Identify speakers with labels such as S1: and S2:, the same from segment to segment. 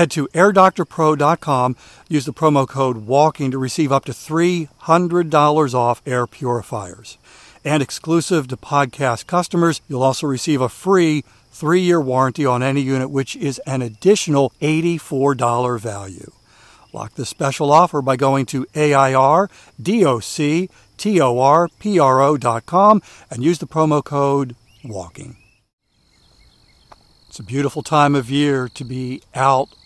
S1: Head to airdoctorpro.com, use the promo code WALKING to receive up to $300 off air purifiers. And exclusive to podcast customers, you'll also receive a free three year warranty on any unit, which is an additional $84 value. Lock this special offer by going to AIRDOCTORPRO.com and use the promo code WALKING. It's a beautiful time of year to be out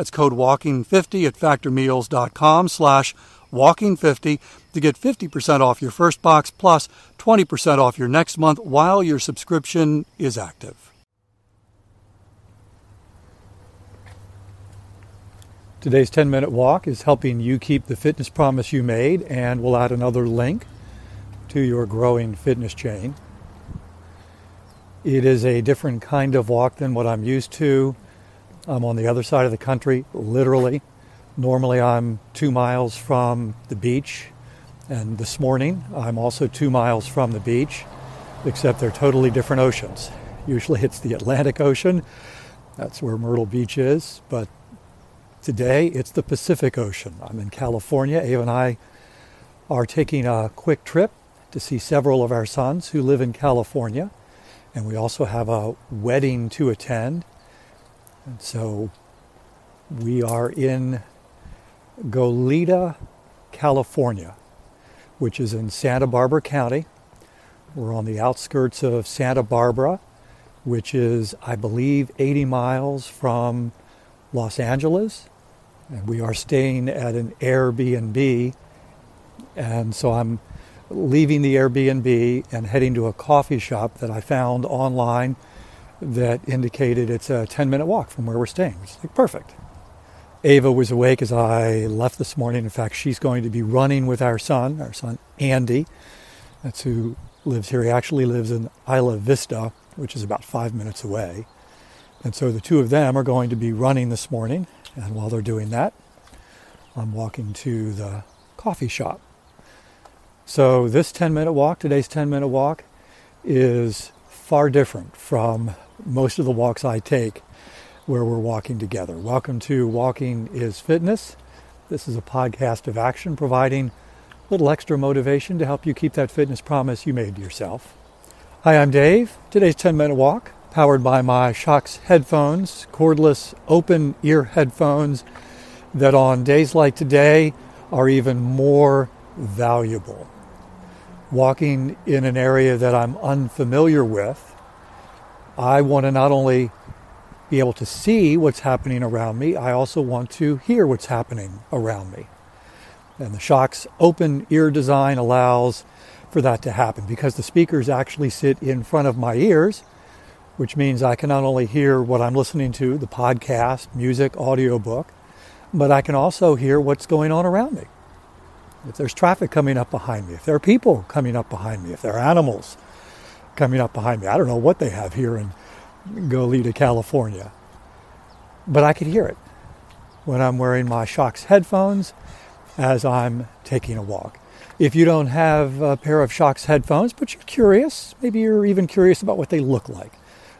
S1: That's code WALKING50 at factormeals.com slash WALKING50 to get 50% off your first box plus 20% off your next month while your subscription is active. Today's 10 minute walk is helping you keep the fitness promise you made, and we'll add another link to your growing fitness chain. It is a different kind of walk than what I'm used to. I'm on the other side of the country, literally. Normally, I'm two miles from the beach, and this morning, I'm also two miles from the beach, except they're totally different oceans. Usually, it's the Atlantic Ocean, that's where Myrtle Beach is, but today it's the Pacific Ocean. I'm in California. Ava and I are taking a quick trip to see several of our sons who live in California, and we also have a wedding to attend and so we are in Goleta, California, which is in Santa Barbara County. We're on the outskirts of Santa Barbara, which is, I believe, 80 miles from Los Angeles. And we are staying at an Airbnb. And so I'm leaving the Airbnb and heading to a coffee shop that I found online that indicated it's a 10 minute walk from where we're staying. It's like perfect. Ava was awake as I left this morning. In fact, she's going to be running with our son, our son Andy. That's who lives here. He actually lives in Isla Vista, which is about five minutes away. And so the two of them are going to be running this morning. And while they're doing that, I'm walking to the coffee shop. So this 10 minute walk, today's 10 minute walk, is far different from most of the walks I take where we're walking together. Welcome to Walking is Fitness. This is a podcast of action providing a little extra motivation to help you keep that fitness promise you made to yourself. Hi, I'm Dave. Today's 10 minute walk powered by my Shokz headphones, cordless open ear headphones that on days like today are even more valuable. Walking in an area that I'm unfamiliar with I want to not only be able to see what's happening around me, I also want to hear what's happening around me. And the Shokz open ear design allows for that to happen because the speakers actually sit in front of my ears. which means I can not only hear what I'm listening to, the podcast, music, audiobook, but I can also hear what's going on around me. If there's traffic coming up behind me, if there are people coming up behind me, if there are animals coming up behind me, I don't know what they have here in Goleta, California, but I could hear it when I'm wearing my Shokz headphones as I'm taking a walk. If you don't have a pair of Shokz headphones, but you're curious, maybe you're even curious about what they look like,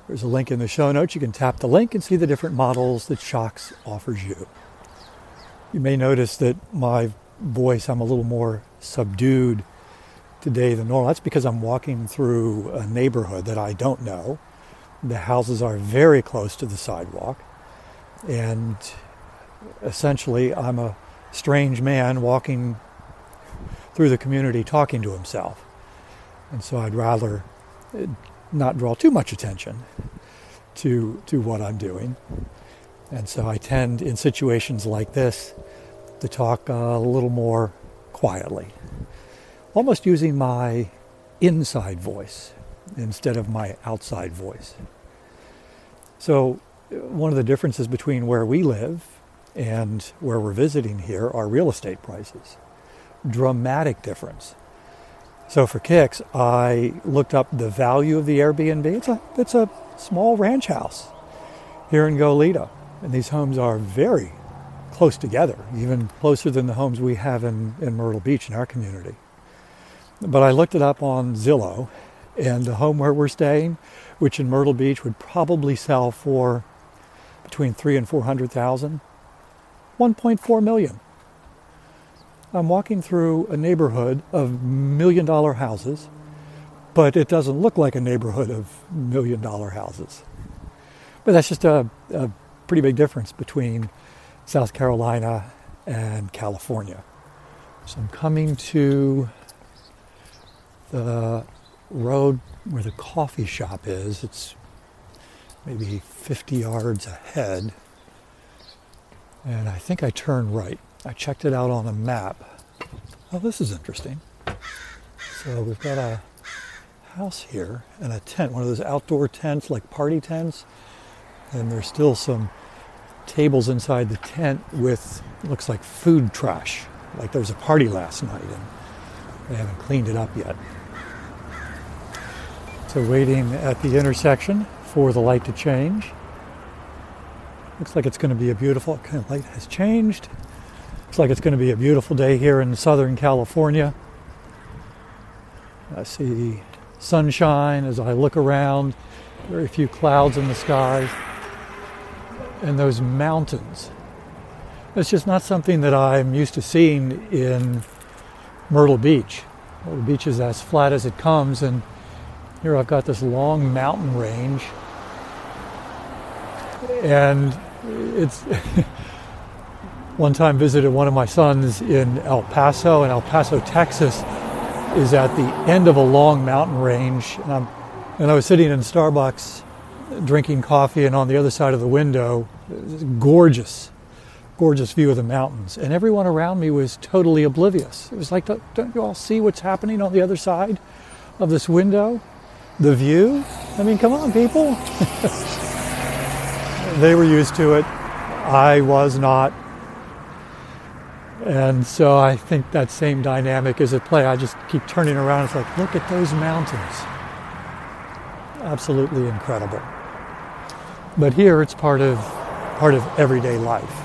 S1: there's a link in the show notes. You can tap the link and see the different models that Shokz offers you. You may notice that my voice, I'm a little more subdued today than normal. That's because I'm walking through a neighborhood that I don't know. The houses are very close to the sidewalk. And essentially, I'm a strange man walking through the community talking to himself. And so I'd rather uh, not draw too much attention to, to what I'm doing. And so I tend, in situations like this, to talk a little more quietly, almost using my inside voice instead of my outside voice. So, one of the differences between where we live and where we're visiting here are real estate prices. Dramatic difference. So for kicks, I looked up the value of the Airbnb. It's a it's a small ranch house here in Goleta, and these homes are very close together, even closer than the homes we have in, in Myrtle Beach in our community. But I looked it up on Zillow, and the home where we're staying, which in Myrtle Beach would probably sell for between three and four hundred thousand, 1.4 million. I'm walking through a neighborhood of million dollar houses, but it doesn't look like a neighborhood of million dollar houses. But that's just a, a pretty big difference between South Carolina and California. So I'm coming to the road where the coffee shop is. It's maybe 50 yards ahead. And I think I turn right. I checked it out on a map. Oh, this is interesting. So we've got a house here and a tent, one of those outdoor tents, like party tents. And there's still some tables inside the tent with looks like food trash. Like there was a party last night and they haven't cleaned it up yet. So waiting at the intersection for the light to change. Looks like it's going to be a beautiful kind of light has changed. Looks like it's going to be a beautiful day here in Southern California. I see sunshine as I look around, very few clouds in the sky, and those mountains. It's just not something that I'm used to seeing in Myrtle Beach. Myrtle Beach is as flat as it comes, and here I've got this long mountain range, and it's one time visited one of my sons in El Paso, and El Paso, Texas is at the end of a long mountain range. And, I'm, and I was sitting in Starbucks drinking coffee, and on the other side of the window, gorgeous, gorgeous view of the mountains. And everyone around me was totally oblivious. It was like, don't, you all see what's happening on the other side of this window? The view? I mean, come on, people. they were used to it. I was not. And so I think that same dynamic is at play. I just keep turning around. It's like, look at those mountains. Absolutely incredible. But here it's part of part of everyday life.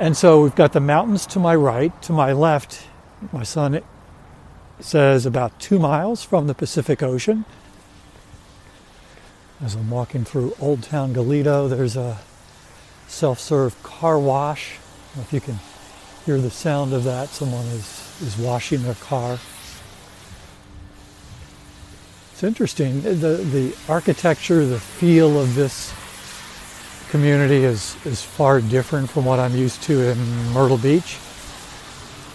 S1: And so we've got the mountains to my right, to my left, my son says about two miles from the Pacific Ocean. As I'm walking through Old Town Goleta, there's a self serve car wash if you can hear the sound of that, someone is, is washing their car. It's interesting. The, the architecture, the feel of this community is, is far different from what I'm used to in Myrtle Beach.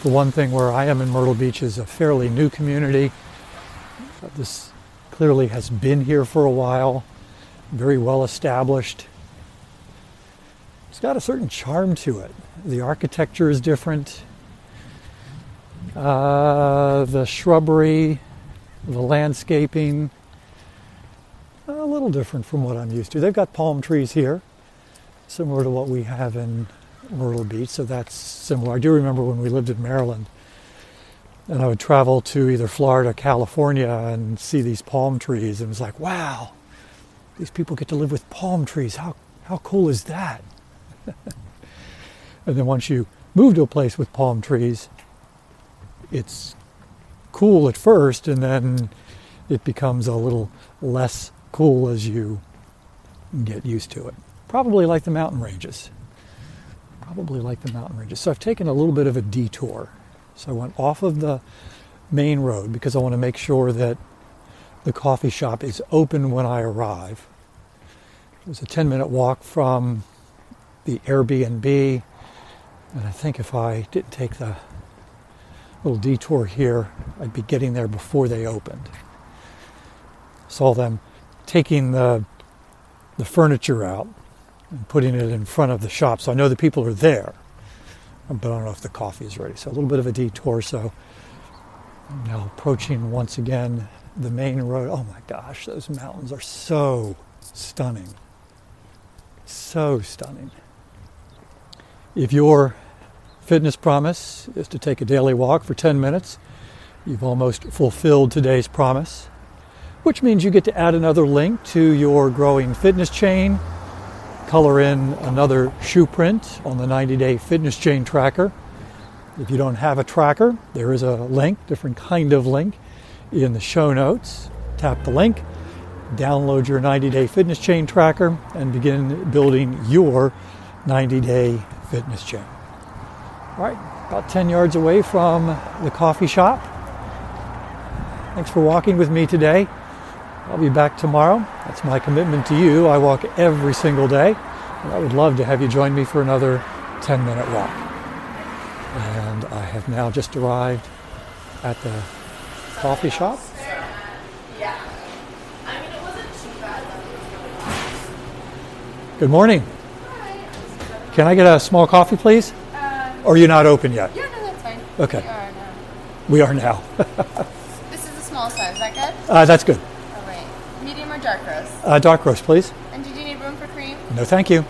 S1: The one thing where I am in Myrtle Beach is a fairly new community. This clearly has been here for a while, very well established It's got a certain charm to it. The architecture is different. Uh, the shrubbery, the landscaping. a little different from what I'm used to. They've got palm trees here, similar to what we have in Myrtle Beach, so that's similar. I do remember when we lived in Maryland, and I would travel to either Florida, California, and see these palm trees, and it was like, wow, these people get to live with palm trees. How how cool is that? and then once you move to a place with palm trees, it's cool at first, and then it becomes a little less cool as you get used to it. Probably like the mountain ranges. Probably like the mountain ranges. So I've taken a little bit of a detour. So I went off of the main road because I want to make sure that the coffee shop is open when I arrive. It was a 10 minute walk from the Airbnb. And I think if I didn't take the little detour here, I'd be getting there before they opened. Saw them taking the, the furniture out and putting it in front of the shop. So I know the people are there, but I don't know if the coffee is ready. So a little bit of a detour. So now approaching once again the main road. Oh my gosh, those mountains are so stunning. So stunning. If your fitness promise is to take a daily walk for 10 minutes, you've almost fulfilled today's promise, which means you get to add another link to your growing fitness chain, color in another shoe print on the 90 day fitness chain tracker. If you don't have a tracker, there is a link, different kind of link, in the show notes. Tap the link, download your 90 day fitness chain tracker, and begin building your 90 day fitness chain. All right, about 10 yards away from the coffee shop. Thanks for walking with me today. I'll be back tomorrow. That's my commitment to you. I walk every single day, and I would love to have you join me for another 10 minute walk. And I have now just arrived at the coffee shop. Good morning. Can I get a small coffee, please?
S2: Um,
S1: Or are you not open yet?
S2: yeah, no, that's fine.
S1: Okay.
S2: We are now.
S1: We are now.
S2: This is a small size. Is that good?
S1: uh, that's good.
S2: All right. Medium or dark roast?
S1: Uh, dark roast, please.
S2: And did you need room for cream?
S1: No, thank you.